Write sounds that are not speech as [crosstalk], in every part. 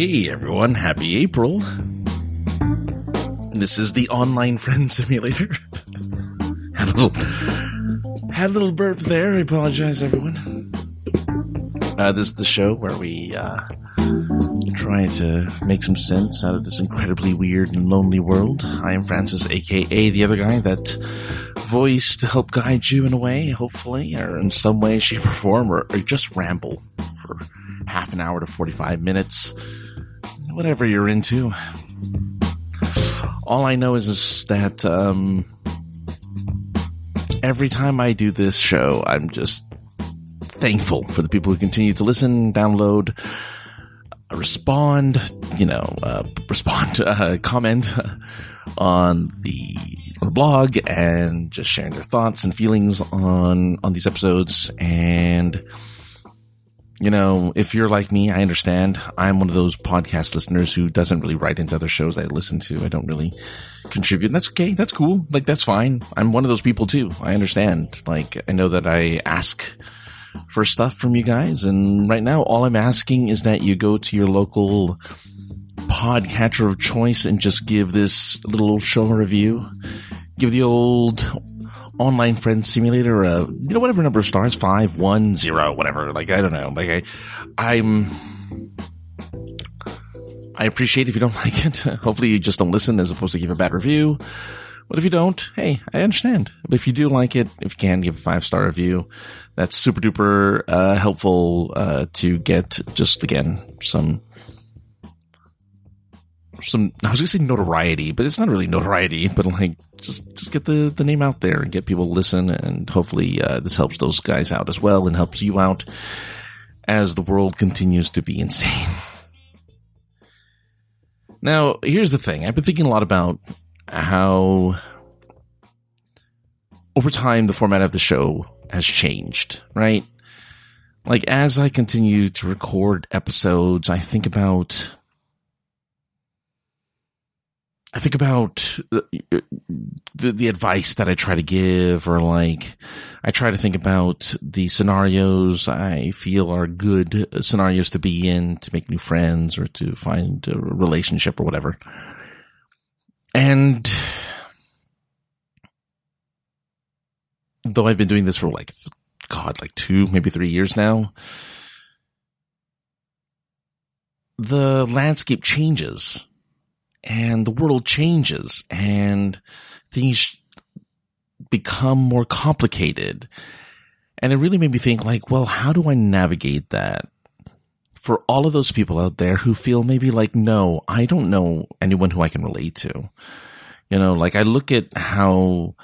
Hey everyone, happy April. This is the online friend simulator. [laughs] had a little, had a little burp there. I apologize everyone. Uh, this is the show where we, uh, try to make some sense out of this incredibly weird and lonely world. I am Francis, aka the other guy, that voice to help guide you in a way, hopefully, or in some way, shape, or form, or, or just ramble for half an hour to 45 minutes. Whatever you're into. All I know is, is that, um, every time I do this show, I'm just thankful for the people who continue to listen, download, respond, you know, uh, respond, [laughs] uh, comment on the, on the blog and just sharing their thoughts and feelings on, on these episodes. And, you know, if you're like me, I understand. I'm one of those podcast listeners who doesn't really write into other shows I listen to. I don't really contribute. That's okay. That's cool. Like, that's fine. I'm one of those people too. I understand. Like, I know that I ask, for stuff from you guys. And right now, all I'm asking is that you go to your local podcatcher of choice and just give this little show a review. Give the old online friend simulator a, you know, whatever number of stars, five, one, zero, whatever. Like, I don't know. Like, I, I'm, I appreciate if you don't [laughs] like it. Hopefully you just don't listen as opposed to give a bad review. But if you don't, hey, I understand. But if you do like it, if you can give a five star review, that's super duper uh, helpful uh, to get just again some some I was gonna say notoriety, but it's not really notoriety, [laughs] but like just just get the the name out there and get people to listen, and hopefully uh, this helps those guys out as well and helps you out as the world continues to be [laughs] insane. Now, here's the thing. I've been thinking a lot about how over time the format of the show has changed, right? Like as I continue to record episodes, I think about I think about the, the, the, advice that I try to give or like I try to think about the scenarios I feel are good scenarios to be in to make new friends or to find a relationship or whatever. And though I've been doing this for like, God, like two, maybe three years now, the landscape changes and the world changes and things become more complicated. And it really made me think like, well, how do I navigate that? For all of those people out there who feel maybe like, no, I don't know anyone who I can relate to. You know, like I look at how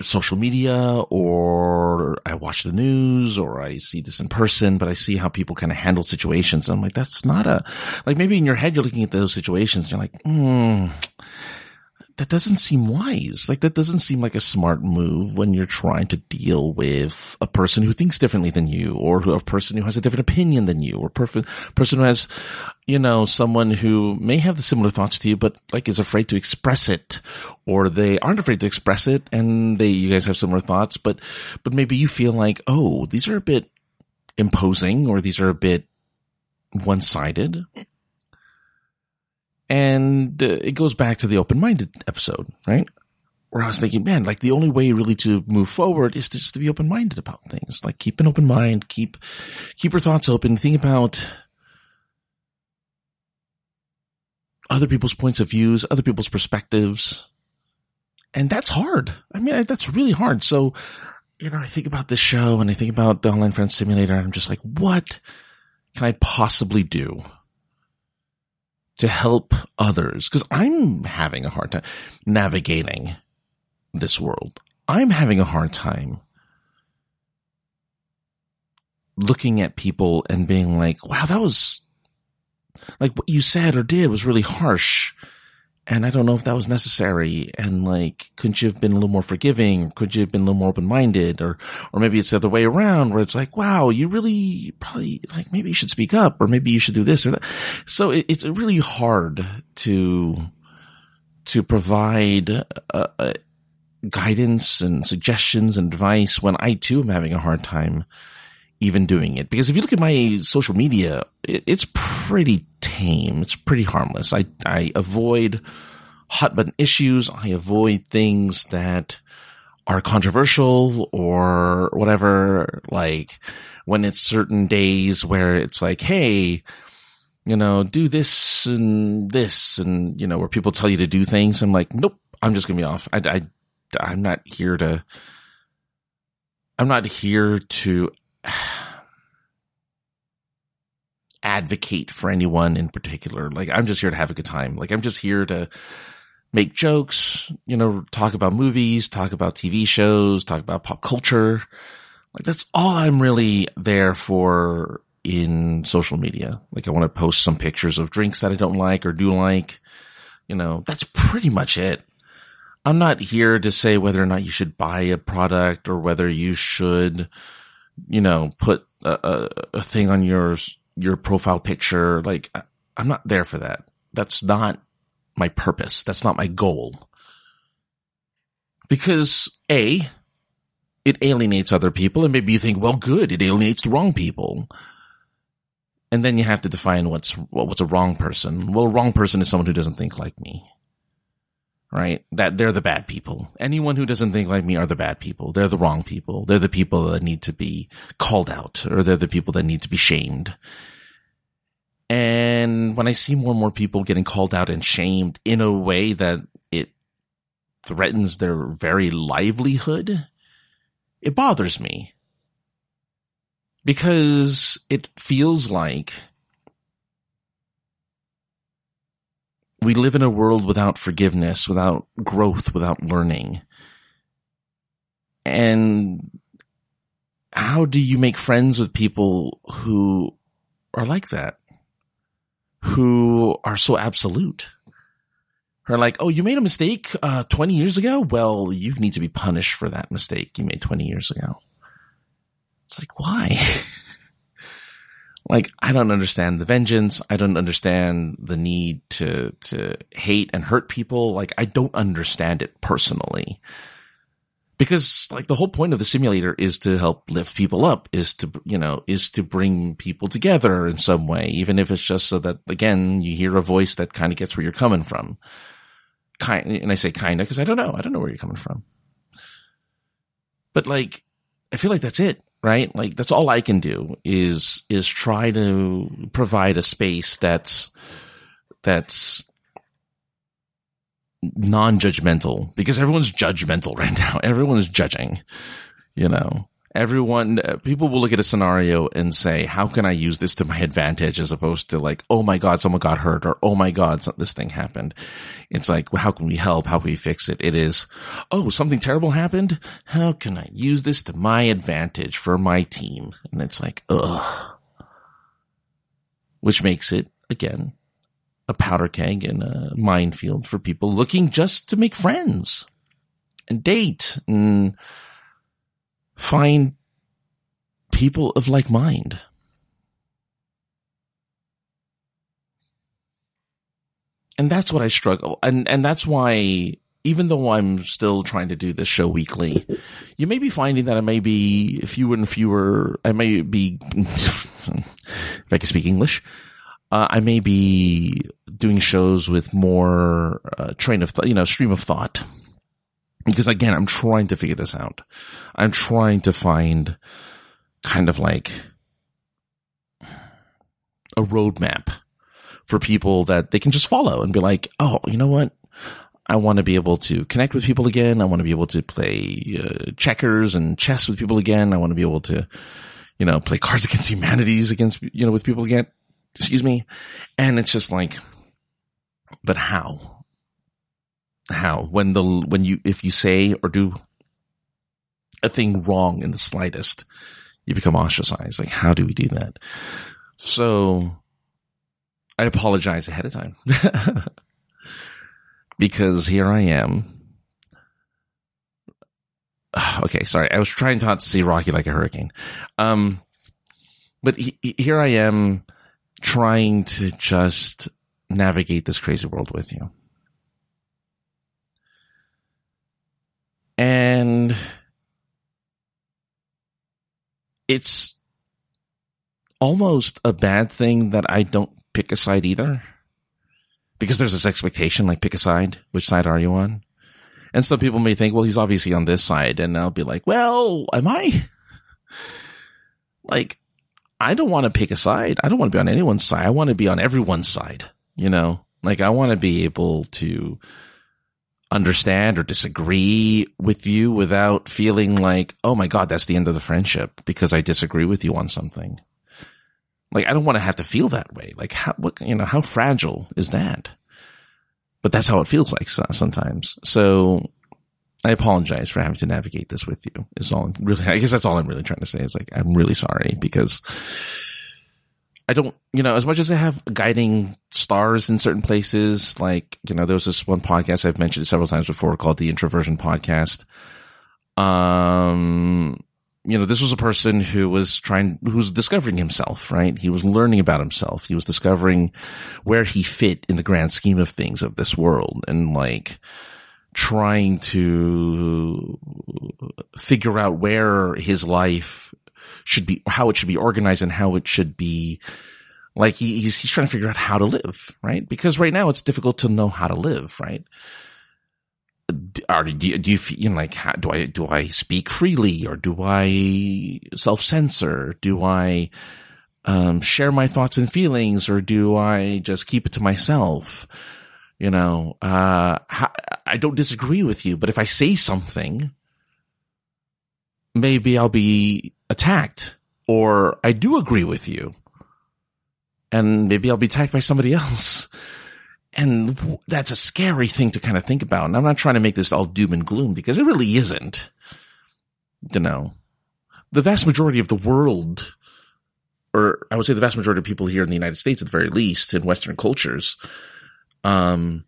social media or I watch the news or I see this in person, but I see how people kind of handle situations. I'm like, that's not a, like maybe in your head, you're looking at those situations and you're like, hmm, that doesn't seem wise. Like that doesn't seem like a smart move when you're trying to deal with a person who thinks differently than you or a person who has a different opinion than you or person, person who has, you know, someone who may have the similar thoughts to you, but like is afraid to express it or they aren't afraid to express it and they, you guys have similar thoughts, but, but maybe you feel like, oh, these are a bit imposing or these are a bit one-sided and uh, it goes back to the open-minded episode, right? Where I was thinking, man, like the only way really to move forward is to just to be open-minded about things. Like keep an open mind, keep, keep your thoughts open, think about other people's points of views, other people's perspectives. And that's hard. I mean, that's really hard. So, you know, I think about this show and I think about the online friend simulator and I'm just like, what can I possibly do to help others because I'm having a hard time navigating this world. I'm having a hard time looking at people and being like, wow, that was like what you said or did was really harsh. And I don't know if that was necessary. And like, couldn't you have been a little more forgiving? Could you have been a little more open-minded? Or, or maybe it's the other way around where it's like, wow, you really probably like, maybe you should speak up or maybe you should do this or that. So it, it's really hard to, to provide uh, uh, guidance and suggestions and advice when I too am having a hard time even doing it. Because if you look at my social media, it, it's pretty tame. It's pretty harmless. I, I avoid hot button issues. I avoid things that are controversial or whatever. Like when it's certain days where it's like, Hey, you know, do this and this and, you know, where people tell you to do things. I'm like, nope, I'm just going to be off. I, I, I'm not here to, I'm not here to advocate for anyone in particular. Like I'm just here to have a good time. Like I'm just here to make jokes, you know, talk about movies, talk about TV shows, talk about pop culture. Like that's all I'm really there for in social media. Like I want to post some pictures of drinks that I don't like or do like. You know, that's pretty much it. I'm not here to say whether or not you should buy a product or whether you should, you know, put a, a, a thing on your, your profile picture. Like I'm not there for that. That's not my purpose. That's not my goal. Because A, it alienates other people and maybe you think, well, good, it alienates the wrong people. And then you have to define what's, what's a wrong person. Well, a wrong person is someone who doesn't think like me. Right? That they're the bad people. Anyone who doesn't think like me are the bad people. They're the wrong people. They're the people that need to be called out or they're the people that need to be shamed. And when I see more and more people getting called out and shamed in a way that it threatens their very livelihood, it bothers me because it feels like we live in a world without forgiveness, without growth, without learning. And how do you make friends with people who are like that? Who are so absolute? Are like, oh, you made a mistake uh, 20 years ago? Well, you need to be punished for that mistake you made 20 years ago. It's like, why? [laughs] like, I don't understand the vengeance. I don't understand the need to, to hate and hurt people. Like, I don't understand it personally. Because like the whole point of the simulator is to help lift people up, is to, you know, is to bring people together in some way, even if it's just so that again, you hear a voice that kind of gets where you're coming from. Kind, and I say kinda because I don't know. I don't know where you're coming from. But like, I feel like that's it right? Like that's all I can do is, is try to provide a space that's, that's non-judgmental because everyone's judgmental [laughs] right now. Everyone's judging, you know, everyone, people will look at a scenario and say, how can I use this to my [laughs] advantage as opposed to like, oh my God, someone got hurt or oh my God, this thing happened. It's like, well, how can we help? How can we fix it? It is, oh, something terrible happened. How can I use this to my advantage for my team? And it's like, ugh. Which makes it, again, a powder keg and a minefield for people looking just to make friends and date and find people of like mind. And that's what I struggle. And, and that's why, even though I'm still trying to do this show weekly, you may be finding that I may be fewer and fewer, I may be, if I can speak English, uh, I may be doing shows with more uh, train of, th- you know, stream of thought because again, I'm trying to figure this out. I'm trying to find kind of like a roadmap for people that they can just follow and be like, oh, you know what? I want to be able to connect with people again. I want to be able to play uh, checkers and chess with people again. I want to be able to, you know, play Cards [laughs] Against Humanities against, you know, with people again. Excuse me. And it's just like, but how? How when the when you if you say or do a thing wrong in the slightest you become ostracized. Like how do we do that? So i apologize ahead of time. [laughs] Because here i am. [sighs] Okay sorry. I was trying not to see rocky like a hurricane. Um but he, here i am trying to just navigate this crazy world with you And it's almost a bad thing that I don't pick a side either. Because there's this expectation, like pick a side. Which side are you on? And some people may think, well, he's obviously on this side. And I'll be like, well, am I? [laughs] Like, I don't want to pick a side. I don't want to be on anyone's side. I want to be on everyone's side, you know? Like, I want to be able to understand or disagree with you without feeling like, oh my God, that's the end of the friendship because I disagree with you on something. Like, I don't want to have to feel that way. Like, how, what, you know, how fragile is that? But that's how it feels like sometimes. So I apologize for having to navigate this with you. Is all I'm really, I guess that's all I'm really trying to say is like, I'm really sorry because I don't, you know, as much as I have guiding stars in certain places, like, you know, there was this one podcast I've mentioned several times before called the Introversion Podcast. Um, you know, this was a person who was trying, who was discovering himself, right? He was learning about himself. He was discovering where he fit in the grand scheme of things of this world and like trying to figure out where his life should be, how it should be organized and how it should be like he, he's, he's trying to figure out how to live, right? Because right now it's difficult to know how to live, right? are do you, do you feel like how, do I do I speak freely or do I self censor? Do I um, share my thoughts and feelings or do I just keep it to myself? You know, uh, I don't disagree with you, but if I say something, maybe I'll be attacked or I do agree with you and maybe I'll be attacked by somebody [laughs] else. And that's a scary thing to kind of think about. And I'm not trying to make this all doom and gloom because it really isn't. You know, the vast majority of the world, or I would say the vast majority of people here in the United States, at the very least, in Western cultures, um,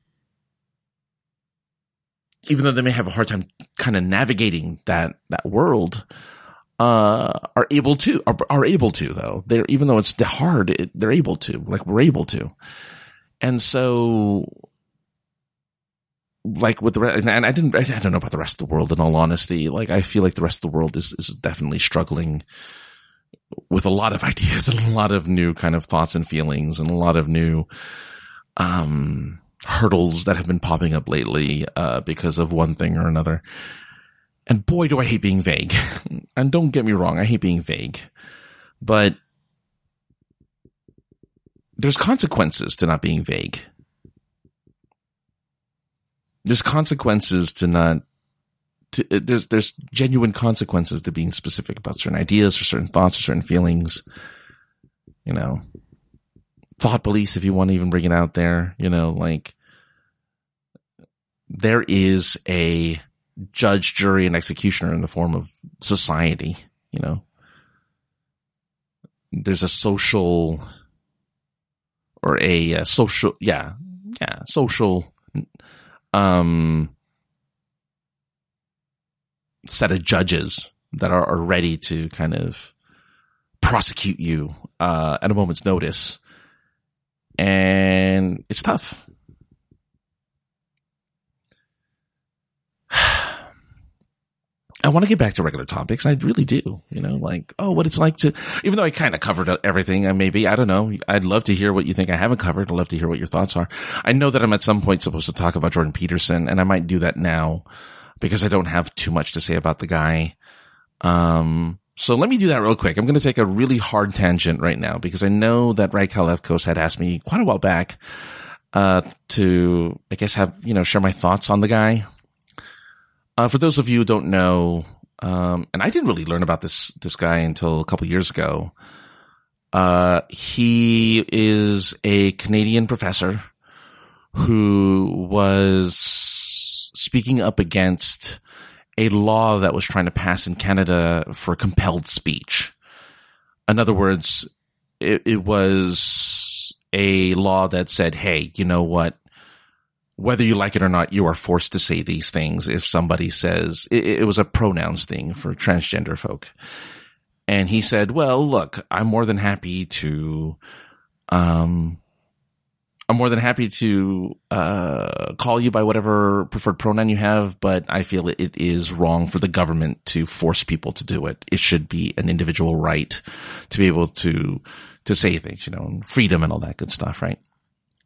even though they may have a hard time kind of navigating that that world, uh, are able to are, are able to though. They're even though it's hard, it, they're able to. Like we're able to. And so, like with the rest, and I didn't, I don't know about the rest of the world in all honesty. Like I feel like the rest of the world is, is definitely struggling with a lot of [laughs] ideas and a lot of new kind of thoughts and feelings and a lot of new, um, hurdles that have been popping up lately, uh, because of one thing or another. And boy, do I hate being vague. [laughs] and don't get me wrong, I hate being vague, but there's consequences to not being vague. There's consequences to not, to, uh, there's, there's genuine consequences to being specific about certain ideas or certain thoughts or certain feelings. You know, thought police, if you want to even bring it out there, you know, like there is a judge, jury, and executioner in the form of society, you know. There's a social or a, a social, yeah, yeah, social, um, set of judges that are, are ready to kind of prosecute you uh, at a moment's notice, and it's tough. I want to get back to regular topics. I really do. You know, like, oh, what it's like to, even though I kind of covered everything, and maybe, I don't know. I'd love to hear what you think I haven't covered. I'd love to hear what your thoughts are. I know that I'm at some point supposed to talk about Jordan Peterson, and I might do that now because I don't have too much to say about the guy. Um, so let me do that real quick. I'm going to take a really hard tangent right now because I know that Radical Left Coast had asked me quite a while back, uh, to, I guess, have, you know, share my thoughts on the guy. Uh, for those of you who don't know, um, and I didn't really learn about this this guy until a couple years ago. Uh, he is a Canadian professor who was speaking up against a law that was trying to pass in Canada for compelled speech. In other words, it, it was a law that said, "Hey, you know what? Whether you like it or not, you are forced to say these things. If somebody says it, it, was a pronouns thing for transgender folk. And he said, well, look, I'm more than happy to, um, I'm more than happy to uh, call you by whatever preferred pronoun you have, but I feel it is wrong for the government to force people to do it. It should be an individual right to be able to to say things, you know, freedom and all that good stuff, right?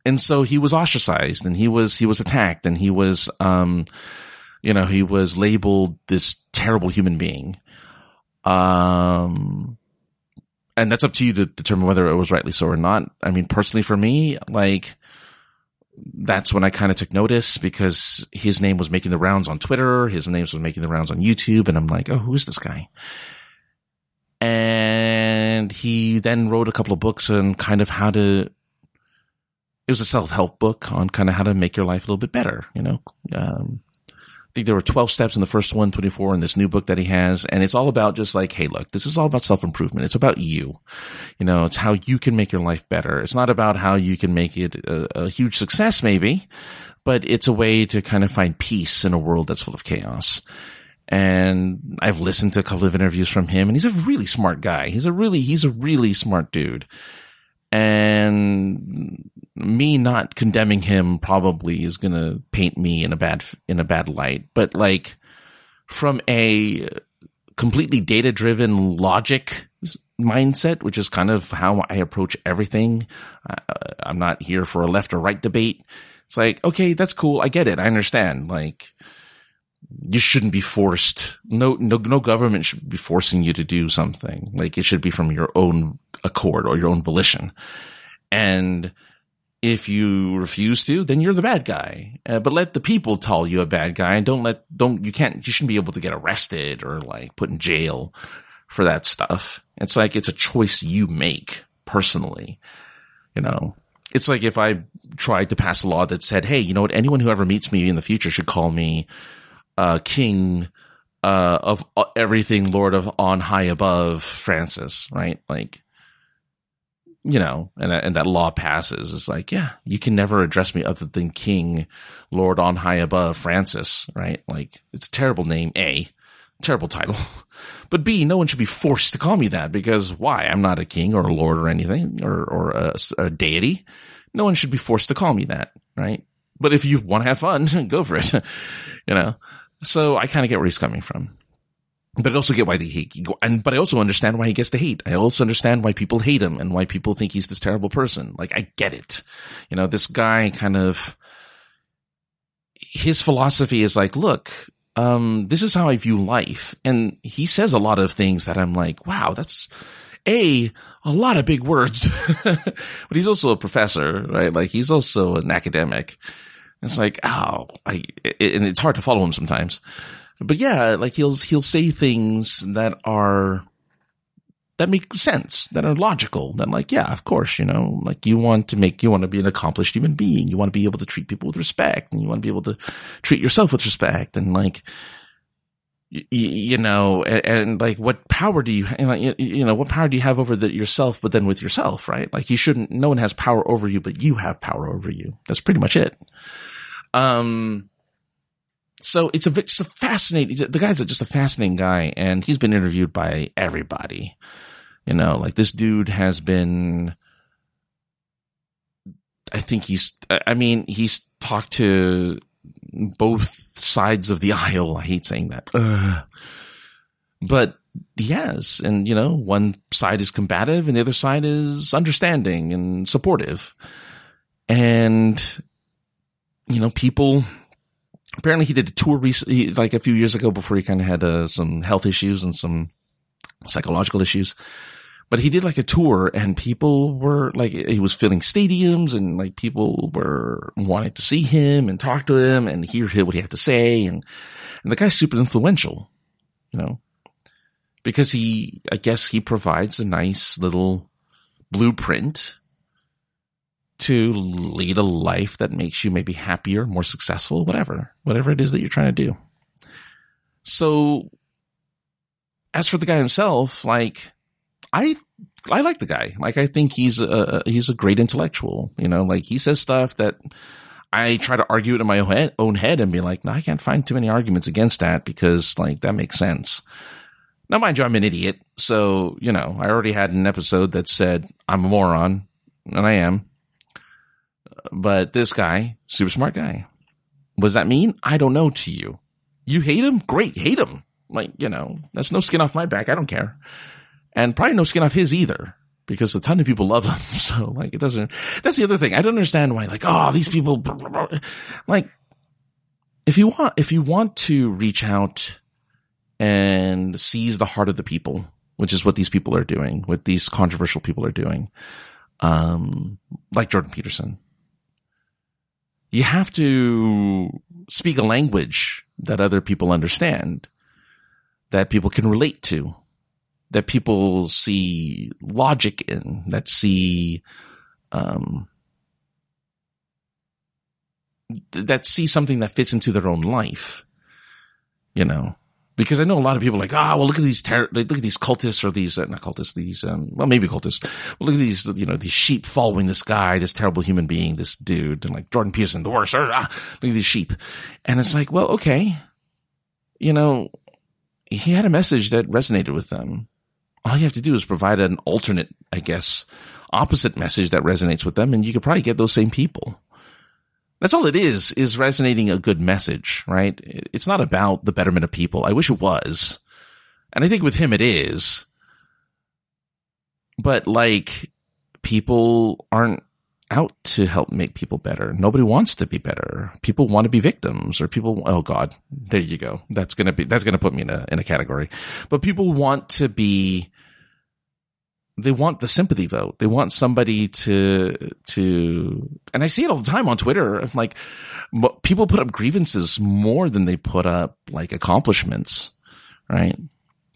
And so he was ostracized and he was he was attacked and he was um you know, he was labeled this terrible human being. Um and that's up to you to determine whether it was rightly so or not. I mean, personally for me, like, that's when I kind of took notice because his name was making the rounds on Twitter. His name was making the rounds on YouTube. And I'm like, oh, who is this guy? And he then wrote a couple of books on kind of how to, it was a self-help book on kind of how to make your life a little bit better, you know? Um, I think there were 12 steps in the first one, 24 in this new book that he has. And it's all about just like, Hey, look, this is all about self improvement. It's about you. You know, it's how you can make your life better. It's not about how you can make it a, a huge success, maybe, but it's a way to kind of find peace in a world that's full of chaos. And I've listened to a couple of interviews from him and he's a really smart guy. He's a really, he's a really smart dude. And me not condemning him probably is going to paint me in a bad in a bad light. But like from a completely data driven logic mindset which is kind of how I approach everything uh, I'm not here for a left or right debate. It's like okay that's cool. I get it. I understand. Like you shouldn't be forced no no no government should be forcing you to do something like it should be from your own accord or your own volition and if you refuse to, then you're the bad guy. Uh, but let the people tell you a bad guy and don't let, don't, you can't, you shouldn't be able to get arrested or like put in jail for that stuff. It's like, it's a choice you make personally. You know, it's like if I tried to pass a law that said, Hey, you know what? Anyone who ever meets me in the future should call me, uh, king, uh, of everything, Lord of on high above Francis, right? Like, you know, and, and that law passes, it's like, yeah, you can never address me other than King, Lord on high above, Francis, right? Like, it's a terrible name, A, terrible title. [laughs] But B, no one should be forced to call me that because why? I'm not a king or a lord or anything or, or a, a deity. No one should be forced to call me that, right? But if you want to have fun, [laughs] go for it, [laughs] you know? So I kind of get where he's coming from but I also get why they hate, and but I also understand why he gets to hate. I also understand why people hate him and why people think he's this terrible person. Like I get it. You know, this guy kind of his philosophy is like, look, um, this is how I view life, and he says a lot of things that I'm like, wow, that's a a lot of big words. [laughs] but he's also a professor, right? Like he's also an academic. It's like, oh, I, it, and it's hard to follow him sometimes but yeah, like he'll he'll say things that are that make sense, that are logical. That like, yeah, of course, you know, like you want to make you want to be an accomplished human being. You want to be able to treat people with respect, and you want to be able to treat yourself with respect, and like. You, you know, and, and, like, what power do you, you, know, what power do you have over the, yourself, but then with yourself, right? Like, you shouldn't, no one has power over you, but you have power over you. That's pretty much it. Um, so it's a it's a fascinating. The guy's just a fascinating guy, and he's been interviewed by everybody. You know, like this dude has been. I think he's. I mean, he's talked to both sides of the aisle. I hate saying that, Ugh. but yes, and you know, one side is combative, and the other side is understanding and supportive, and you know, people apparently he did a tour recently, like a few years ago before he kind of had uh, some health issues and some psychological issues. But he did like a tour and people were like, he was filling stadiums and like people were wanting to see him and talk to him and hear what he had to say. And, and the guy's super influential, you know, because he, I guess he provides a nice little blueprint to lead a life that makes you maybe happier, more successful, whatever, whatever it is that you're trying to do. So as for the guy himself, like I, I like the guy. Like I think he's a, he's a great intellectual, you know, like he says stuff that I try to argue it in my own head, and be like, no, I can't find too many arguments against that because like that makes sense. Now, mind you, I'm an idiot. So, you know, I already had an episode that said I'm a moron and I am But this guy, super smart guy. What does that mean? I don't know to you. You hate him? Great. Hate him. Like, you know, that's no skin off my back. I don't care. And probably no skin off his either because a ton of people love him. [laughs] So like, it doesn't, that's the other thing. I don't understand why like, oh, these people, [laughs] like, if you want, if you want to reach out and seize the heart of the people, which is what these people are doing, what these controversial people are doing, um, like Jordan Peterson, you have to speak a language that other people understand, that people can relate to, that people see logic in, that see, um, that see something that fits into their own life, you know, because I know a lot of people are like, ah, oh, well, look at these, ter- look at these cultists or these, uh, not cultists, these, um, well, maybe cultists. Well, look at these, you know, these sheep following this guy, this terrible human being, this dude, and like Jordan Peterson, the worst. Ah, look at these sheep. And it's like, well, okay. You know, he had a message that resonated with them. All you have to do is provide an alternate, I guess, opposite message that resonates with them, and you could probably get those same people. That's all it is, is resonating a good message, right? It's not about the betterment of people. I wish it was. And I think with him it is. But like, people aren't out to help make people better. Nobody wants to be better. People want to be victims or people, oh God, there you go. That's going to be, that's going to put me in a, in a category. But people want to be they want the sympathy vote. They want somebody to, to, and I see it all the time on Twitter. Like people put up grievances more than they put up like accomplishments, right?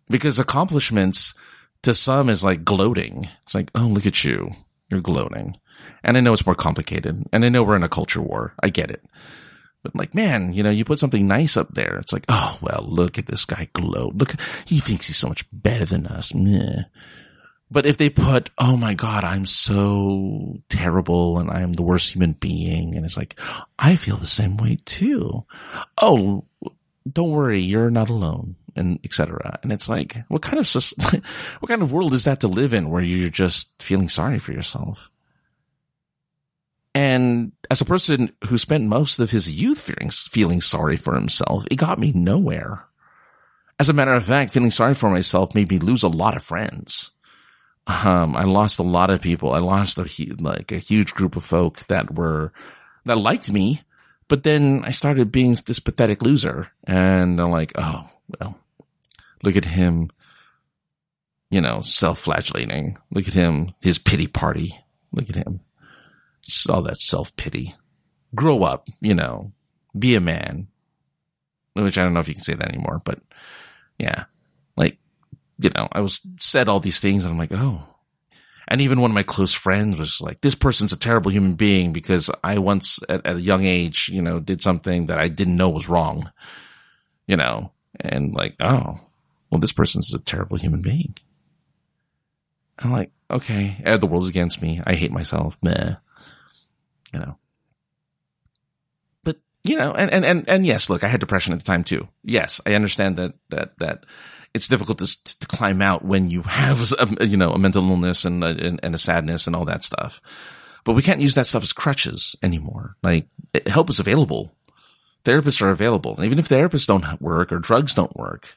Because accomplishments to some is like gloating. It's like, oh, look at you. You're gloating. And I know it's more complicated and I know we're in a culture war. I get it. But like, man, you know, you put something nice up there. It's like, oh, well, look at this guy gloat. Look, he thinks he's so much better than us. Meh. But if they put, oh my God, I'm so terrible and I'm the worst human being. And it's like, I feel the same way too. Oh, don't worry. You're not alone and etc. And it's like, what kind of, [laughs] what kind of world is that to live in where you're just feeling sorry for yourself? And as a person who spent most of his youth feeling, feeling sorry for himself, it got me nowhere. As a matter of fact, feeling sorry for myself made me lose a lot of friends um, I lost a lot of people. I lost a like a huge group of folk that were that liked me, but then I started being this pathetic loser, and I'm like, oh well, look at him, you know, self-flagellating. Look at him, his pity party. Look at him, all that self-pity. Grow up, you know, be a man. Which I don't know if you can say that anymore, but yeah, you know, I was said all these things and I'm like, oh. And even one of my close friends was like, this person's a terrible human being because I once at, at a young age, you know, did something that I didn't know was wrong, you know, and like, oh, well, this person's a terrible human being. I'm like, okay, the world's against me. I hate myself. Meh. You know. You know, and, and, and, and yes, look, I had depression at the time too. Yes, I understand that, that, that it's difficult to, to climb out when you have, a, [laughs] um, you know, a mental illness and, and, and a sadness and all that stuff. But we can't use that stuff as crutches anymore. Like help is available. Therapists are available. And even if therapists don't work or drugs don't work,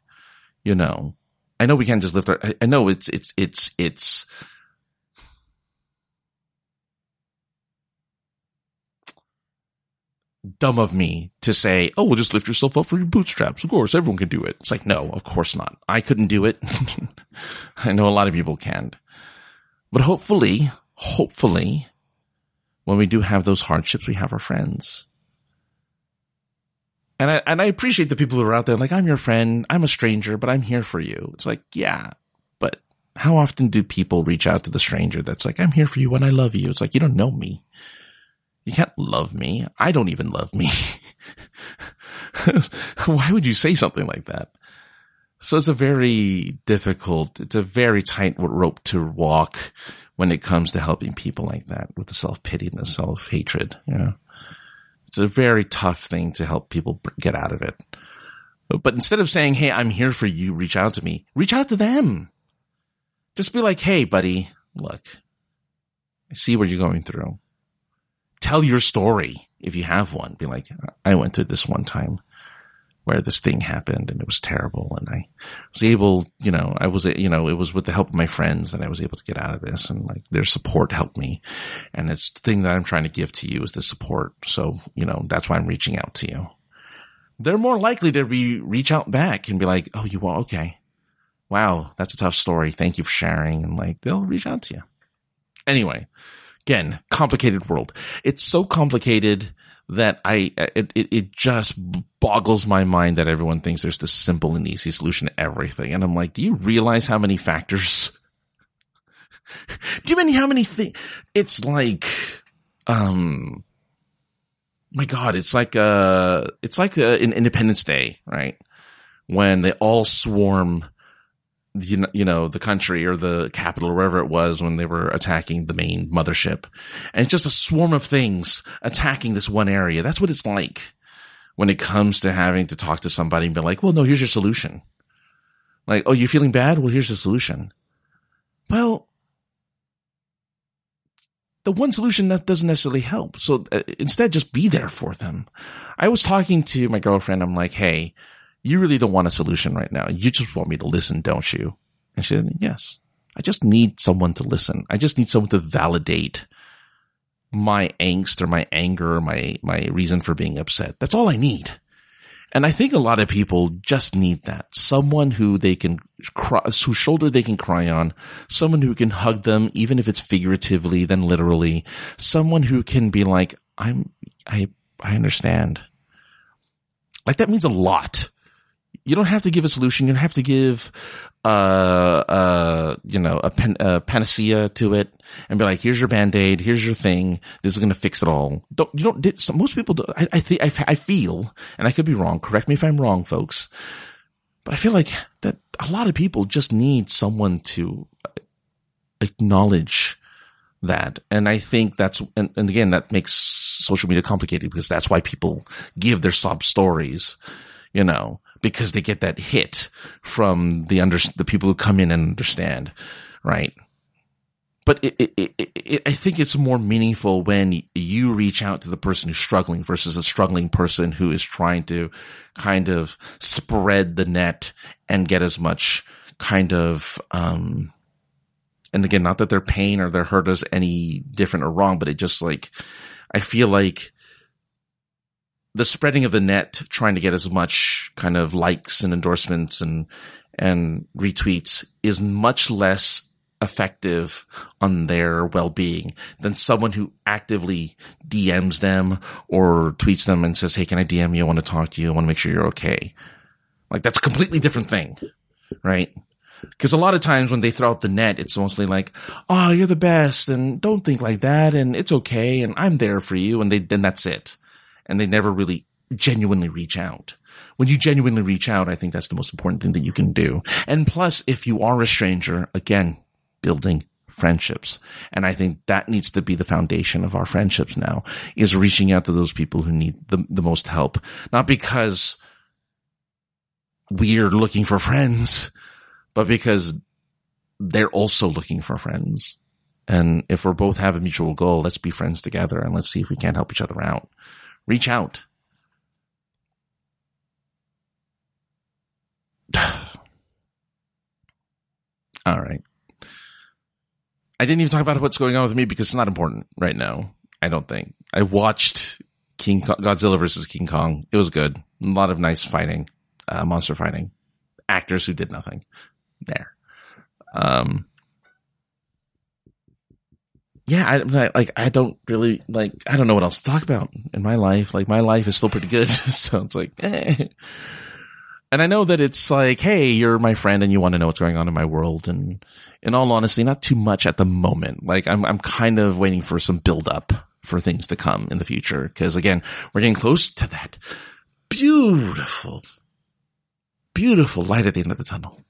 you know, I know we can't just lift our, I know it's, it's, it's, it's, dumb of me to say, oh, well, just lift yourself up for your bootstraps. Of course, everyone can do it. It's like, no, of course not. I couldn't do it. [laughs] I know a lot of people can't. But hopefully, hopefully, when we do have those hardships, we have our friends. And I, and I appreciate the people who are out there like, I'm your friend. I'm a stranger, but I'm here for you. It's like, yeah, but how often do people reach out to the stranger that's like, I'm here for you and I love you? It's like, you don't know me. You can't love me. I don't even love me. [laughs] Why would you say something like that? So it's a very difficult, it's a very tight rope to walk when it comes to helping people like that with the self pity and the self hatred. Know, it's a very tough thing to help people get out of it. But instead of saying, Hey, I'm here for you, reach out to me, reach out to them. Just be like, Hey, buddy, look, I see what you're going through tell your story if you have one. Be like, I went through this one time where this thing happened and it was terrible. And I was able, you know, I was, you know, it was with the help of my friends that I was able to get out of this and like their support helped me. And it's the thing that I'm trying to give to you is the support. So, you know, that's why I'm reaching out to you. They're more likely to be, reach out back and be like, Oh, you are okay. Wow. That's a tough story. Thank you for sharing. And like, they'll reach out to you. Anyway, again, complicated world. It's so complicated that I, it, it, just boggles my mind that everyone thinks there's this simple and easy solution to everything. And I'm like, do you realize how many factors? [laughs] do you mean how many things? It's like, um, my God, it's like, uh, it's like uh, an Independence Day, right? When they all swarm you know, the country or the capital or wherever it was when they were attacking the main mothership. And it's just a swarm of things attacking this one area. That's what it's like when it comes to having to talk to somebody and be like, well, no, here's your solution. Like, oh, you're feeling bad? Well, here's the solution. Well, the one solution that doesn't necessarily help. So uh, instead, just be there for them. I was talking to my girlfriend. I'm like, Hey, you really don't want a solution right now. You just want me to listen, don't you? And she said, yes. I just need someone to listen. I just need someone to validate my angst or my anger or my, my reason for being upset. That's all I need. And I think a lot of people just need that. Someone who they can cry, whose shoulder they can cry on. Someone who can hug them, even if it's figuratively than literally. Someone who can be like, I'm, I, I understand. Like that means a lot you don't have to give a solution. You don't have to give, uh, uh, you know, a, pen, a panacea to it and be like, here's your band-aid. Here's your thing. This is going to fix it all. Don't, you don't, some, most people, do, I, I think, I, I feel, and I could be wrong. Correct me if I'm wrong, folks. But I feel like that a lot of people just need someone to acknowledge that. And I think that's, and, and again, that makes social media complicated because that's why people give their sob stories, you know, because they get that hit from the under, the people who come in and understand, right? But it, it, it, I think it's more meaningful when you reach out to the person who's struggling versus a struggling person who is trying to kind of spread the net and get as much kind of, um, and again, not that their pain or their hurt is any different or wrong, but it just like, I feel like the spreading of the net, trying to get as much kind of likes and endorsements and, and retweets is much less effective on their well-being than someone who actively DMs them or tweets them and says, Hey, can I DM you? I want to talk to you. I want to make sure you're okay. Like that's a completely different thing, right? Because a lot of times when they throw out the net, it's mostly like, "Oh, you're the best," and don't think like that, and it's okay, and I'm there for you, and they then that's it and they never really genuinely reach out. When you genuinely reach out, I think that's the most important thing that you can do. And plus, if you are a stranger, again, building friendships. And I think that needs to be the foundation of our friendships now is reaching out to those people who need the, the most help. Not because we're looking for friends, but because they're also looking for friends. And if we're both have a mutual goal, let's be friends together and let's see if we can't help each other out reach out. [sighs] All right. I didn't even talk about what's going on with me because it's not important right now. I don't think. I watched King Kong, Godzilla versus King Kong. It was good. A lot of nice fighting, uh, monster fighting, actors who did nothing there. Um, yeah, I, like I don't really like I don't know what else to talk about in my life. Like my life is still pretty good, [laughs] so it's like, eh. and I know that it's like, hey, you're my friend and you want to know what's going on in my world, and in all honesty, not too much at the moment. Like I'm I'm kind of waiting for some build up for things to come in the future because again, we're getting close to that beautiful, beautiful light at the end of the tunnel.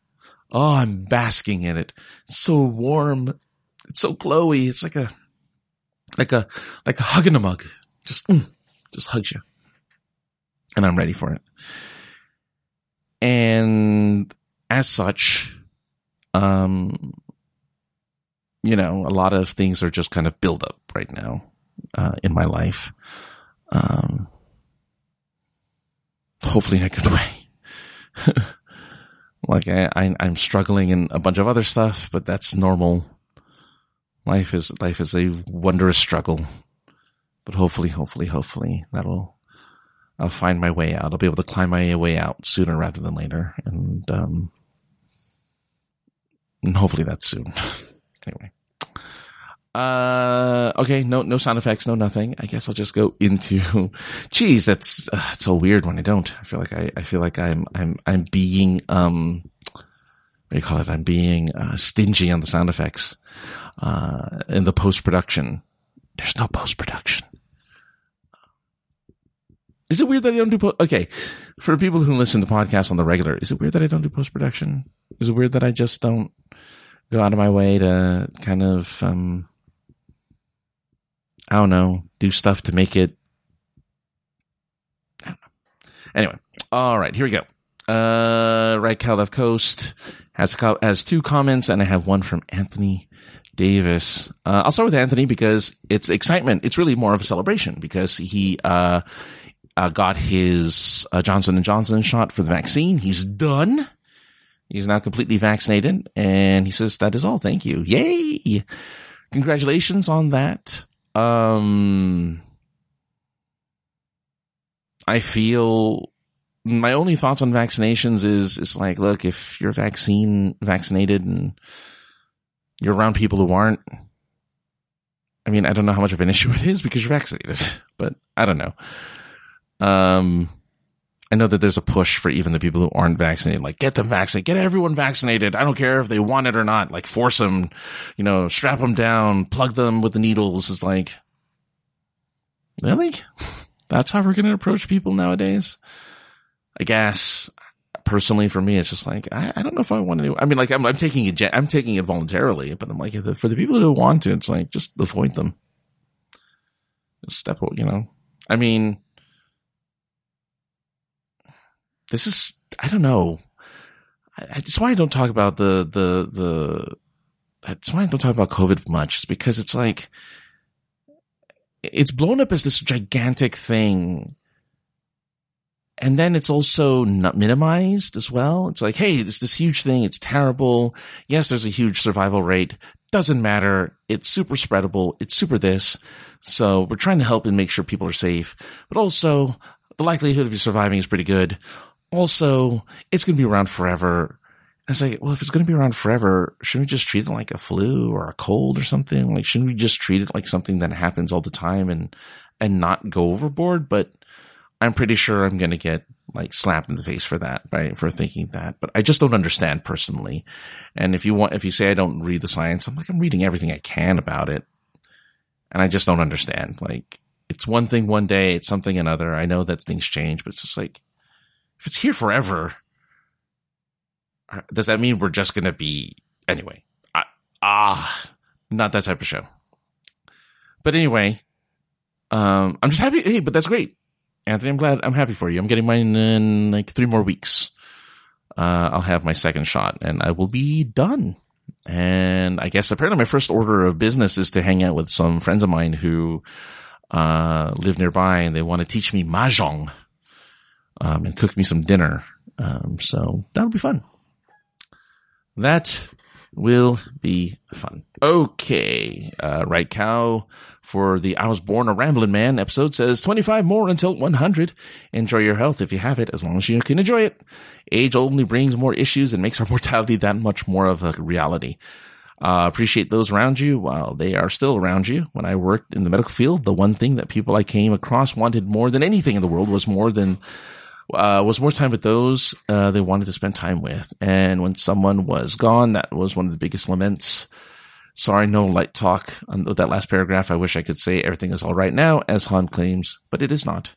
Oh, I'm basking in it. So warm it's so glowy. It's like a, like a, like a hug in a mug. Just, mm, just hugs you. And I'm ready for it. And as such, um, you know, a lot of things are just kind of build up right now. uh, in my life. Um, hopefully in a good [laughs] way. like I, I, I'm struggling in a bunch of other stuff, but that's normal. Life is, life is a wondrous struggle, but hopefully, hopefully, hopefully that'll, I'll find my way out. I'll be able to climb my way out sooner rather than later. And, um, and hopefully that's soon. [laughs] anyway. Uh, okay, no, no sound effects, no nothing. I guess I'll just go into, [laughs] geez, that's, uh, it's so weird when I don't. I feel like I, I feel like I'm, I'm, I'm being, um, what do you call it? I'm being, uh, stingy on the sound effects, uh, in the post production. There's no post production. Is it weird that I don't do post? Okay. For people who listen to podcasts on the regular, is it weird that I don't do post production? Is it weird that I just don't go out of my way to kind of, um, I don't know, do stuff to make it. Anyway, all right, here we go. Uh, right, Cal Left Coast has has two comments, and I have one from Anthony Davis. Uh, I'll start with Anthony because it's excitement. It's really more of a celebration because he uh, uh, got his uh, Johnson and Johnson shot for the vaccine. He's done. He's now completely vaccinated, and he says that is all. Thank you. Yay! Congratulations on that. Um, I feel my only thoughts on vaccinations is, it's like, look, if you're vaccine vaccinated and you're around people who aren't, I mean, I don't know how much of an [laughs] issue it is because you're vaccinated, but I don't know. Um, I know that there's a push for even the people who aren't vaccinated, like get them vaccinated, get everyone vaccinated. I don't care if they want it or not. Like force them, you know, strap them down, plug them with the needles. It's like, really? [laughs] That's how we're going to approach people nowadays? I guess personally for me, it's just like, I, I don't know if I want to, I mean, like I'm, I'm taking it, I'm taking it voluntarily, but I'm like, for the people who want to, it's like, just avoid them. Just step, you know, I mean, this is I don't know. I, that's why I don't talk about the the the. That's why I don't talk about COVID much. Is because it's like it's blown up as this gigantic thing. And then it's also not minimized as well. It's like, hey, it's this huge thing. It's terrible. Yes, there's a huge survival rate. Doesn't matter. It's super spreadable. It's super this. So we're trying to help and make sure people are safe, but also the likelihood of you surviving is pretty good also, it's going to be around forever. I was like, well, if it's going to be around forever, shouldn't we just treat it like a flu or a cold or something? Like, shouldn't we just treat it like something that happens all the time and, and not go overboard? But I'm pretty sure I'm going to get like slapped in the face for that, right? For thinking that, but I just don't understand personally. And if you want, if you say I don't read the science, I'm like, I'm reading everything I can about it. And I just don't understand. Like, it's one thing one day, it's something another. I know that things change, but it's just like, if it's here forever, uh, does that mean we're just going to be anyway? ah, not that type of show. But anyway, um, I'm just happy. Hey, but that's great, Anthony. I'm glad. I'm happy for you. I'm getting mine in like three more weeks. Uh, I'll have my second shot, and I will be done. And I guess apparently my first order of business is to hang out with some friends of mine who uh, live nearby, and they want to teach me mahjong um, and cook me some dinner. Um, so that'll be fun. That will be fun. Okay. Uh, right Cal for the I was born a rambling man episode says 25 more until 100. Enjoy your health if you have it, as long as you can enjoy it. Age only brings more issues and makes our [laughs] mortality that much more of a reality. Uh, appreciate those around you while they are still around you. When I worked in the medical field, the one thing that people I came across wanted more than anything in the world was more than uh, was more time with those uh, they wanted to spend time with. And when someone was gone, that was one of the biggest laments. Sorry, no light talk on that last paragraph. I wish I could say everything is all right now, as Han claims, but it is not.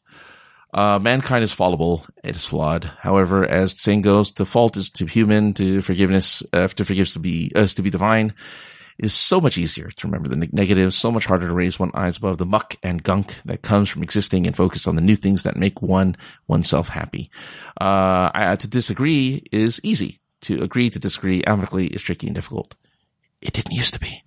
Uh, mankind is fallible. It is flawed. However, as the saying goes, the fault is to human, to forgiveness, uh, to forgive to be, uh, to be divine is so much easier to remember the negatives, so much harder to raise one eyes above the muck and gunk that comes from existing and focus on the new things that make one oneself happy. Uh, I, to disagree is easy. To agree to disagree amicably is tricky and difficult. It didn't used to be.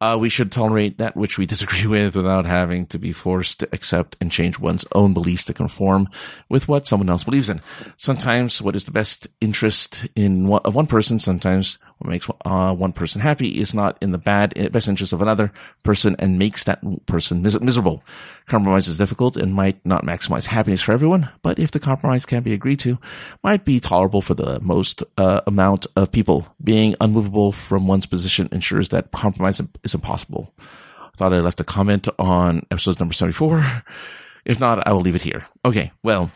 Uh, we should tolerate that which we disagree [laughs] with without having to be forced to accept and change one's own beliefs to conform with what someone else believes in. Sometimes what is the best interest in one, of one person, sometimes what makes uh, one person happy is not in the bad eh, best interest of another person and makes that person mis- miserable. Compromise is difficult and might not maximize happiness for everyone, but if the compromise can be agreed to, might be tolerable for the most uh, amount of people. Being unmovable from one's position ensures that compromise is impossible. I thought I left a comment on episode number 74. If not, I will leave it here. Okay, well,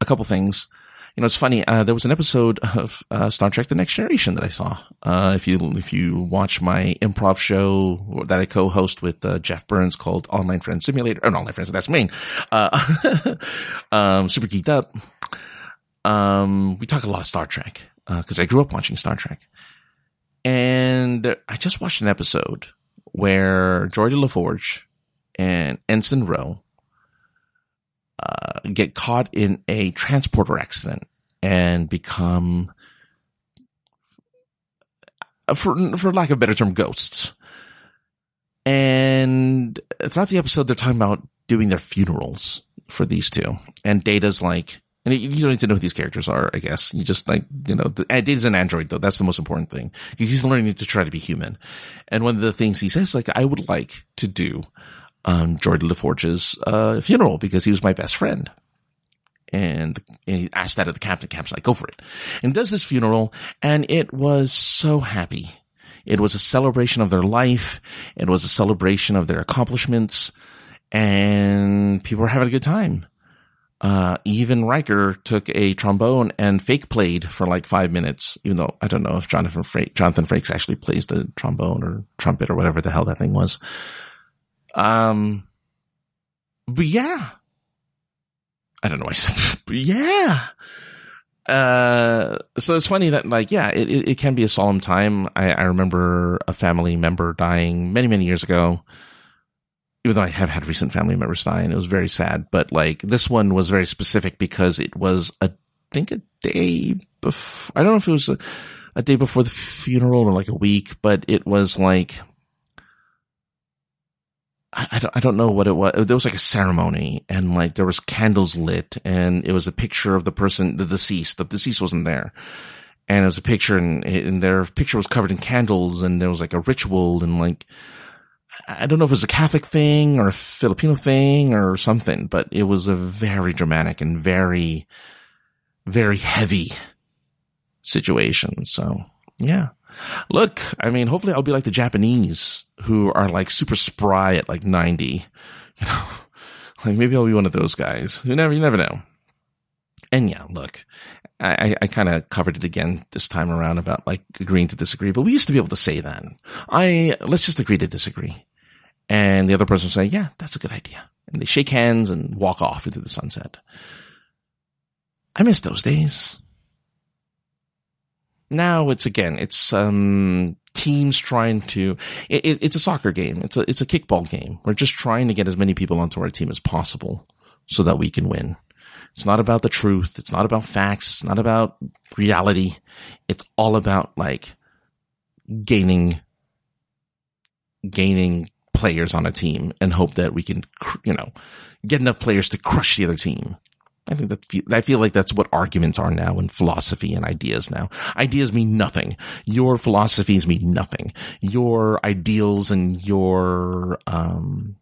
a couple things you know, it's funny. Uh, there was an episode of uh, Star Trek: The Next Generation that I saw. Uh, if you if you watch my improv show that I co-host with uh, Jeff Burns called Online Friend Simulator, or Online Friends, that's main. Uh, [laughs] um, super geeked up. Um, we talk a lot of Star Trek because uh, I grew up watching Star Trek, and I just watched an episode where Geordi LaForge and Ensign Ro uh, get caught in a transporter accident and become, uh, for for lack of a better term, ghosts. And throughout the episode, they're talking about doing their funerals for these two. And Data's like, and you don't need to know who these characters are, I guess. You just like, you know, the, Data's an android though. That's the most important thing. Because he's learning to try to be human. And one of the things he says, like, I would like to do um, Geordi LaForge's uh, funeral because he was my best friend. And, and he asked that of the captain. Captain's like, go for it. And does this funeral, and it was so happy. It was a celebration of their life. It was a celebration of their accomplishments, and people were having a good time. Uh, even Riker took a trombone and fake played for like five minutes, even though I don't know if Jonathan Frakes, Jonathan Frakes actually plays the trombone or trumpet or whatever the hell that thing was. Um, but yeah, I don't know. Why I said, [laughs] but yeah. Uh, so it's funny that like, yeah, it, it, it can be a solemn time. I, I remember a family member dying many, many years ago. Even though I have had recent family members die and it was very sad, but like this one was very specific because it was a, I think a day before, I don't know if it was a, a day before the funeral or like a week, but it was like, I don't, I don't know what it was. There was like a ceremony and like there was candles lit and it was a picture of the person, the deceased. The deceased wasn't there. And it was a picture and, and their picture was covered in candles and there was like a ritual and like, I don't know if it was a Catholic thing or a Filipino thing or something, but it was a very dramatic and very, very heavy situation. So yeah. Look, I mean, hopefully I'll be like the Japanese who are like super spry at like 90. [laughs] You know, like maybe I'll be one of those guys. You never, you never know. And yeah, look, I, I kind of covered it again this time around about like agreeing to disagree, but we used to be able to say that. I, let's just agree to disagree. And the other person will say, yeah, that's a good idea. And they shake hands and walk off into the sunset. I miss those days. Now it's again, it's um, teams trying to. It, it's a soccer game. It's a it's a kickball game. We're just trying to get as many people onto our team as possible so that we can win. It's not about the truth. It's not about facts. It's not about reality. It's all about like gaining gaining players on a team and hope that we can, you know, get enough players to crush the other team. I think that I feel like that's what arguments are now in philosophy and ideas now. Ideas mean nothing. Your philosophies mean nothing. Your ideals and your, um,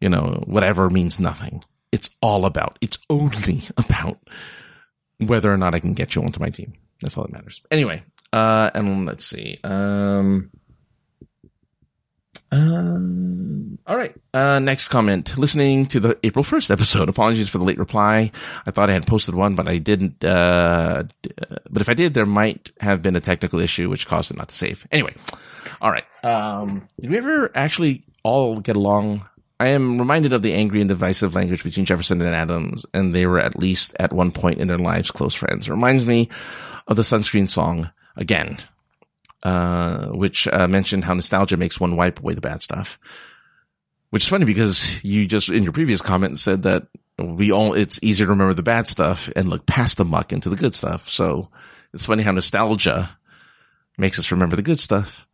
you know, whatever means nothing. It's all about, it's only [laughs] about whether or not I can get you onto my team. That's all that matters. Anyway, uh, and let's see. Um, um, all right. Uh, next comment. Listening to the April 1st episode. [laughs] Apologies for the late reply. I thought I had posted one, but I didn't. Uh, but if I did, there might have been a technical issue which caused it not to save. Anyway. All right. Um, did we ever actually all get along? I am reminded of the angry and divisive language between Jefferson and Adams, and they were at least at one point in their lives close friends. It reminds me of the sunscreen song again uh, which uh, mentioned how nostalgia makes one wipe away the bad stuff. Which is funny because you just in your previous comment said that we all it's easier to remember the bad stuff and look past the muck into the good stuff. So it's funny how nostalgia makes us remember the good stuff,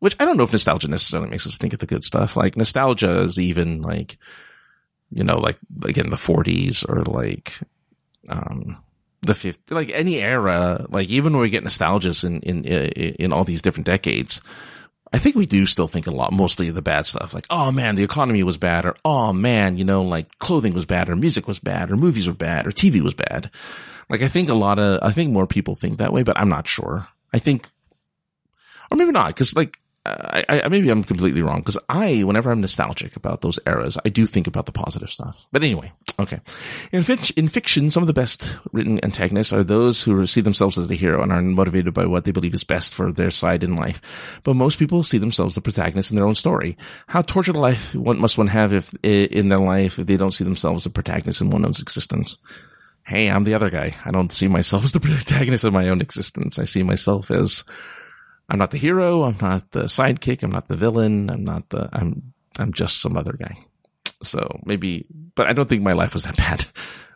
which I don't know if nostalgia necessarily makes us think of the good stuff. Like nostalgia is even like, you know, like again the 40s or like, um, the fifth, like any era, like even when we get nostalgias in in in all these different decades, I think we do still think a lot, mostly of the bad stuff. Like, oh man, the economy was bad, or oh man, you know, like clothing was bad, or music was bad, or movies were bad, or TV was bad. Like, I think a lot of, I think more people think that way, but I'm not sure. I think, or maybe not, because like I, I, maybe I'm completely wrong because I, whenever I'm nostalgic about those eras, I do think about the positive stuff. But anyway, okay. In, in fiction, some of the best written antagonists are those who see themselves as the hero and are motivated by what they believe is best for their side in life. But most people see themselves the protagonist in their own story. How tortured a life one must one have if in their life if they don't see themselves the protagonist in one one's existence? Hey, I'm the other guy. I don't see myself as the [laughs] protagonist of my own existence. I see myself as I'm not the hero. I'm not the sidekick. I'm not the villain. I'm not the, I'm, I'm just some other guy. So maybe, but I don't think my life was that [laughs] bad.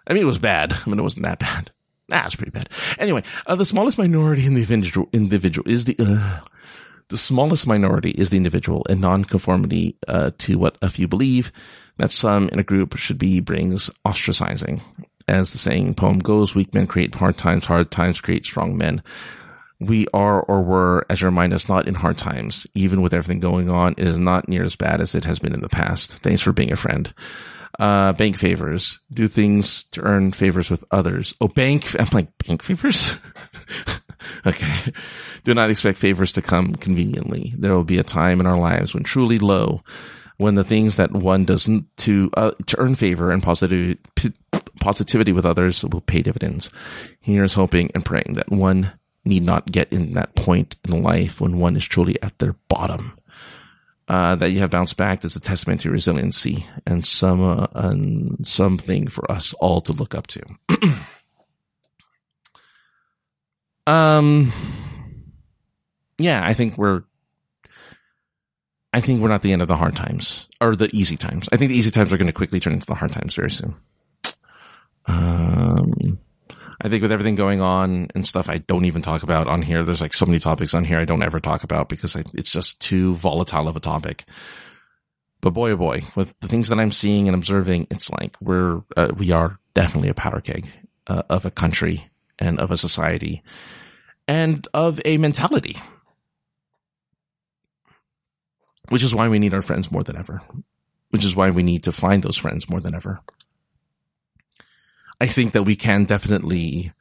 I mean, it was bad. I mean, it wasn't that bad. Nah, it's pretty bad. Anyway, uh, the smallest minority in the individual, individual is the, uh, the smallest minority is the individual in nonconformity, uh, to what a few believe that some in a group should be brings ostracizing. As the saying poem goes, weak men create hard times, hard times create strong men we are or were, as you remind us, not in hard times. Even with everything going on, it is not near as bad as it has been in the past. Thanks for being a friend. Uh, bank favors. Do things to earn favors with others. Oh, bank, I'm like, bank favors? [laughs] okay. Do not expect favors to come conveniently. There will be a time in our lives when truly low, when the things that one doesn't to, uh, to earn favor and positivity, positivity with others will pay dividends. Here's hoping and praying that one need not get in that point in life when one is truly at their bottom. Uh, that you have bounced back is a testament to resiliency and some uh, and something for us all to look up to. [clears throat] um, yeah, I think we're. I think we're not the end of the hard times or the easy times. I think the easy times are going to quickly turn into the hard times very soon. Um, I think with everything going on and stuff, I don't even talk about on here. There's like so many topics on here I don't ever talk about because I, it's just too volatile of a topic. But boy, oh boy, with the things that I'm seeing and observing, it's like we're, uh, we are definitely a powder keg uh, of a country and of a society and of a mentality. Which is why we need our friends more than ever. Which is why we need to find those friends more than ever. I think that we can definitely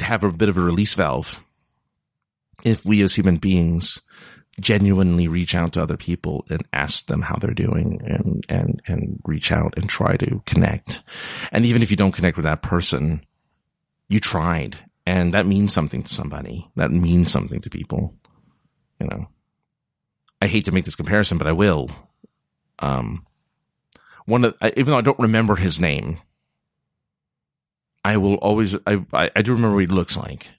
have a bit of a release valve if we as human beings genuinely reach out to other people and ask them how they're doing and, and, and reach out and try to connect. And even if you don't connect with that person, you tried and that means something to somebody. That means something to people. You know, I hate to make this comparison, but I will. Um, one of, even though I don't remember his name, I will always, I, I, I do remember what he looks like.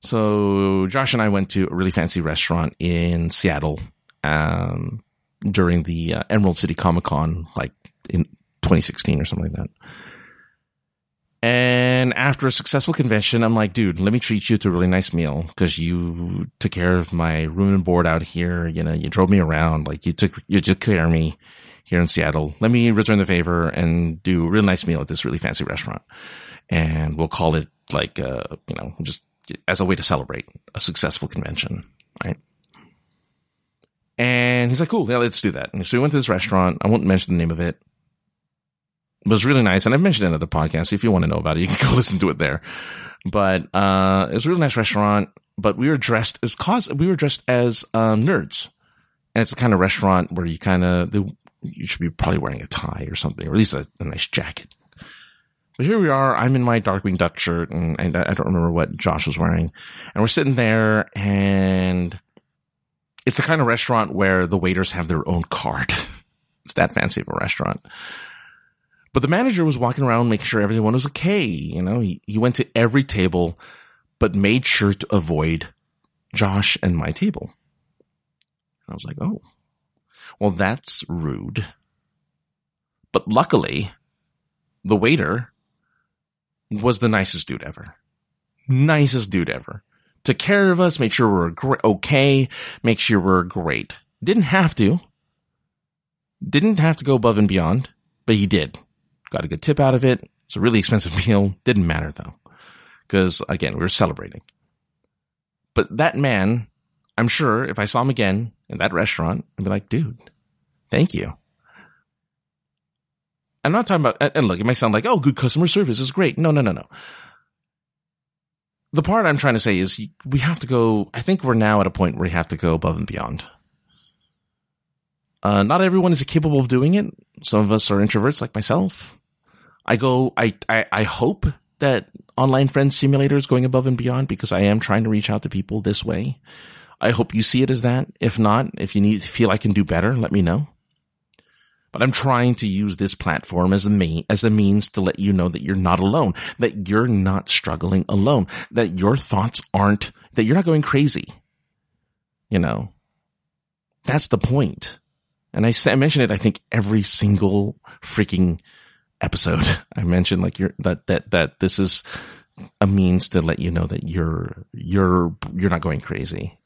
So Josh and I went to a really fancy restaurant in Seattle, um, during the uh, Emerald City Comic Con, like in 2016 or something like that. And after a successful convention, I'm like, dude, let me treat you to a really nice meal because you took care of my room and board out here. You know, you drove me around, like you took, you took care of me here in Seattle. Let me return the favor and do a real nice meal at this really fancy restaurant. And we'll call it like, uh, you know, just as a way to celebrate a successful convention, right? And he's like, cool, yeah, let's do that. And so we went to this restaurant. I won't mention the name of it. It was really nice. And I've mentioned it in other podcasts. If you want to know about it, you can [laughs] go listen to it there. But, uh, it was a really nice restaurant, but we were dressed as cause, we were dressed as, um, nerds. And it's the kind of restaurant where you kind of, you should be probably wearing a tie or something, or at least a, a nice jacket. But here we are. I'm in my Darkwing Duck shirt, and, and I don't remember what Josh was wearing. And we're sitting there, and it's the kind of restaurant where the waiters have their own card. [laughs] it's that fancy of a restaurant. But the manager was walking around making sure everyone was okay. You know, he, he went to every table, but made sure to avoid Josh and my table. And I was like, oh, well, that's rude. But luckily, the waiter was the nicest dude ever. Nicest dude ever. took care of us, made sure we were okay, make sure we we're great. Didn't have to. Didn't have to go above and beyond, but he did. Got a good tip out of it. It's a really expensive [laughs] meal. Didn't matter though. Cause again, we were celebrating. But that man, I'm sure if I saw him again in that restaurant, I'd be like, dude, thank you. I'm not talking about, and look, it might sound like, oh, good customer service is great. No, no, no, no. The part I'm trying to say is we have to go, I think we're now at a point where we have to go above and beyond. Uh, not everyone is capable of doing it. Some of us are introverts like myself. I go, I, I, I hope that online friend simulator is going above and beyond because I am trying to reach out to people this way. I hope you see it as that. If not, if you need, feel I can do better, let me know. But I'm trying to use this platform as a me, as a means to let you know that you're not alone, that you're not struggling alone, that your thoughts aren't, that you're not going crazy. You know, that's the point. And I, I mention it, I think every single freaking episode. [laughs] I mentioned like you're, that, that, that this is a means to let you know that you're, you're, you're not going crazy.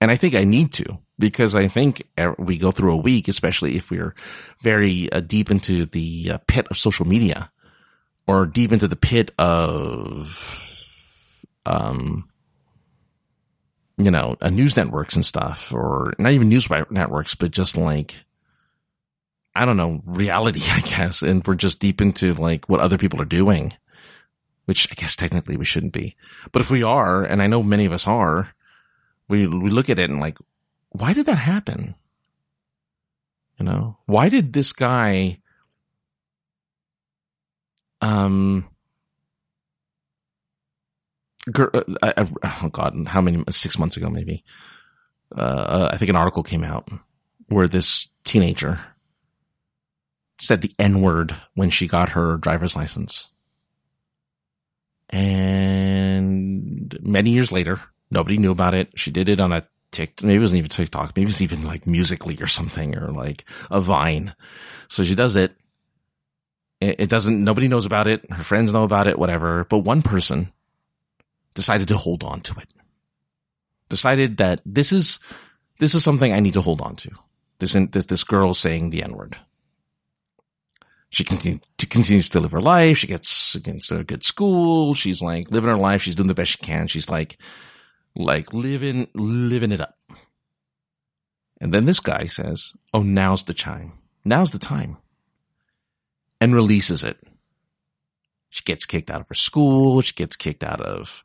And I think I need to because I think we go through a week, especially if we're very uh, deep into the uh, pit of social media or deep into the pit of, um, you know, uh, news networks and stuff, or not even news networks, but just like, I don't know, reality, [laughs] I guess. And we're just deep into like what other people are doing, which I guess technically we shouldn't be. But if we are, and I know many of us are, we, we look at it and like, why did that happen? You know, why did this guy, um, girl, uh, oh God, how many, six months ago, maybe, uh, I think an article came out where this teenager said the N word when she got her driver's license. And many years later, nobody knew about it. She did it on a TikTok, maybe it wasn't even TikTok, maybe it was even like Musical.ly or something or like a vine. So she does it. It doesn't, nobody knows about it. Her friends know about it, whatever. But one person decided to hold on to it. Decided that this is, this is something I need to hold on to. This, this, this girl saying the N word. She continue, continues to live her life. She gets, gets a good school. She's like living her life. She's doing the best she can. She's like, like living, living it up. And then this guy says, Oh, now's the time. Now's the time. And releases it. She gets kicked out of her school. She gets kicked out of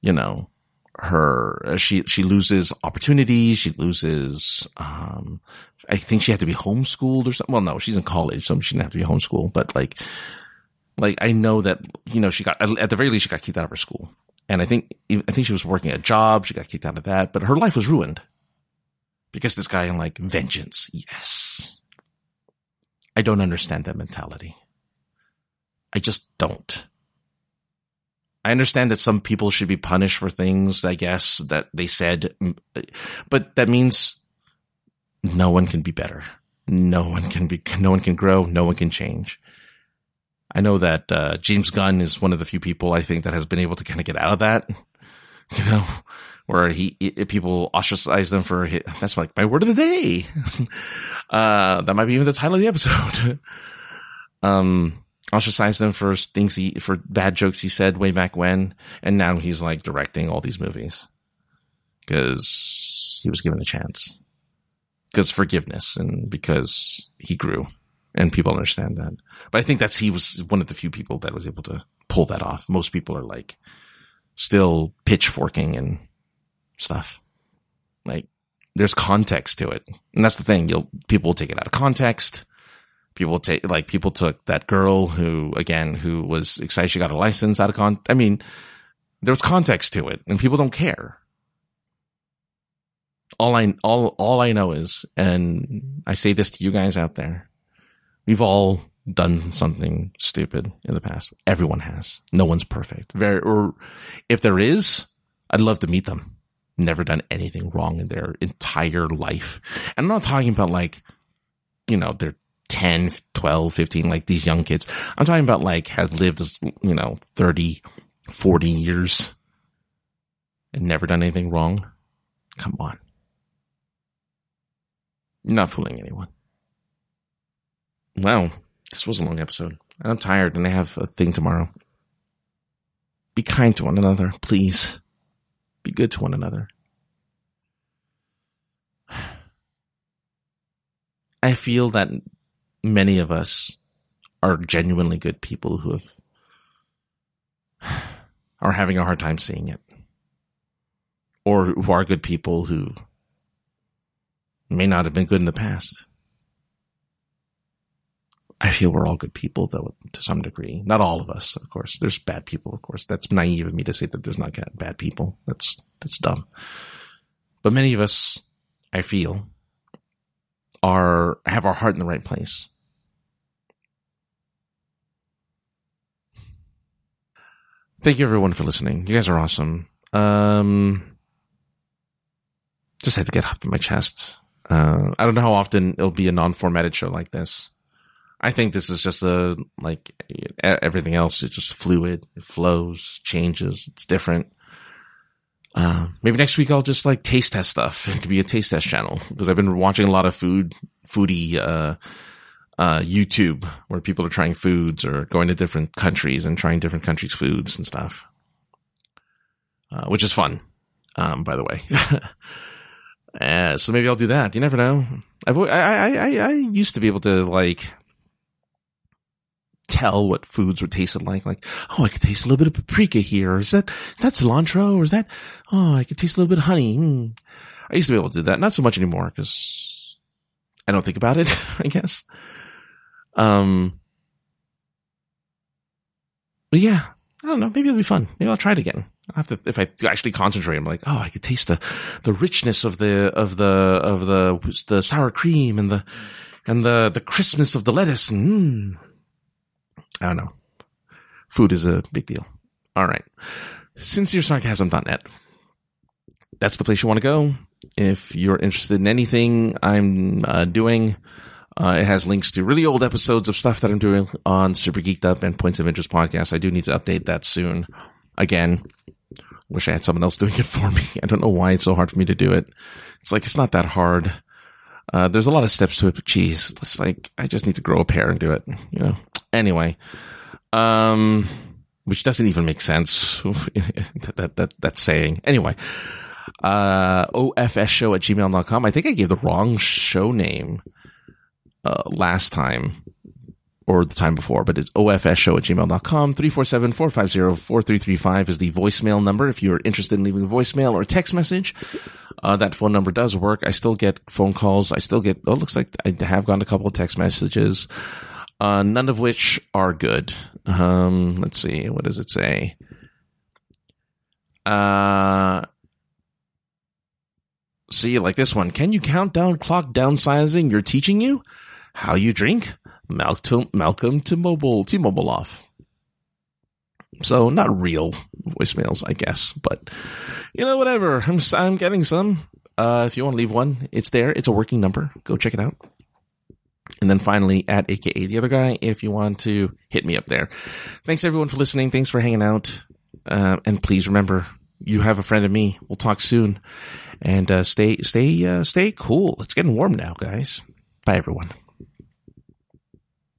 you know, her, she, she loses opportunities. She loses, um, I think she had to be homeschooled or something. Well, no, she's in college, so she didn't have to be homeschooled, but like, like I know that, you know, she got, at the very least, she got kicked out of her school. And I think, I think she was working a job. She got kicked out of that, but her life was ruined because this guy in like vengeance. Yes. I don't understand that mentality. I just don't. I understand that some people should be punished for things, I guess, that they said, but that means no one can be better. No one can be, no one can grow. No one can change. I know that, uh, James Gunn is one of the few people I think that has been able to kind of get out of that, [laughs] you know, where he, people ostracize them for, that's like my word of the day. [laughs] uh, that might be even the title of the episode. [laughs] um, ostracized him for things he for bad jokes he said way back when, and now he's like directing all these movies because he was given a chance. Because forgiveness and because he grew, and people understand that. But I think that's he was one of the few people that was able to pull that off. Most people are like still pitchforking and stuff. Like there's context to it, and that's the thing. You'll people will take it out of context people take like people took that girl who again who was excited she got a license out of con. I mean, there was context to it, and people don't care. All I all all I know is, and I say this to you guys out there, we've all done something stupid in the past. Everyone has. No one's perfect. Very, or if there is, I'd love to meet them. Never done anything wrong in their entire life. And I'm not talking about like, you know, they're 10, 12, 15, like these young kids. I'm talking about like have lived, you know, 30, 40 years and never done anything wrong? Come on. You're not fooling anyone. Wow, this was a long episode. And I'm tired and I have a thing tomorrow. Be kind to one another, please. Be good to one another. [sighs] I feel that many of us are genuinely good people who have [sighs] are having a hard time seeing it. Or who are good people who may not have been good in the past. I feel we're all good people though, to some degree. Not all of us, of course. There's bad people, of course. That's naive of me to say that there's not bad people. That's, that's dumb. But many of us, I feel, are, have our heart in the right place. Thank you everyone for listening. You guys are awesome. Um, just had to get off my chest. Uh, I don't know how often it'll be a non-formatted show like this. I think this is just a, like everything else. It's just fluid. It flows, changes. It's different. Uh, maybe next week I'll just like taste test stuff. It could be a taste test channel because I've been watching a lot of food, foodie, uh, uh, YouTube where people are trying foods or going to different countries and trying different countries' foods and stuff. Uh, which is fun. Um, by the way. [laughs] uh, so maybe I'll do that. You never know. I've, I, I, I, I used to be able to like, tell what foods were tasted like. Like, oh, I could taste a little bit of paprika here. Is that, that cilantro? Or is that, oh, I could taste a little bit of honey. Mm. I used to be able to do that. Not so much anymore because I don't think about it, [laughs] I guess. Um, but yeah, I don't know. Maybe it'll be fun. Maybe I'll try it again. I have to, if I actually concentrate, I'm like, oh, I could taste the, the richness of the, of the, of the, the sour cream and the, and the, the crispness of the lettuce. Mm, I don't know. Food is a big deal. All right. SincereSarcasm.net. That's the place you want to go. If you're interested in anything I'm uh, doing, uh, it has links to really old episodes of stuff that I'm doing on Super Geeked Up and Points of Interest podcast. I do need to update that soon. Again, wish I had someone else doing it [laughs] for me. I don't know why it's so hard for me to do it. It's like, it's not that hard. Uh, there's a lot of steps to it, but geez, it's like, I just need to grow a pair and do it, you know? Anyway, um, which doesn't even make sense. [laughs] that, that, that, that saying. Anyway, uh, ofshow at gmail.com. I think I gave the wrong show name, uh, last time or the time before, but it's ofshow at gmail.com. 347-450-4335 is the voicemail number if you're interested in leaving a voicemail or a text message. Uh, that phone number does work. I still get phone calls. I still get, oh, looks like I have gotten a couple of text messages uh, none of which are good. Um, let's see, what does it say? Uh, see, like this one. Can you count down clock downsizing you're teaching you? How you drink? Malcolm, Malcolm to mobile, T-Mobile off. So not real voicemails, I guess, but you know, whatever. I'm, I'm getting some. Uh, if you want to leave one, it's there. It's a working number. Go check it out. And then finally at AKA the other guy, if you want to hit me up there. Thanks everyone for listening. Thanks for hanging out. Uh, and please remember, you have a friend of me. We'll talk soon and, uh, stay, stay, uh, stay cool. It's getting warm now, guys. Bye everyone.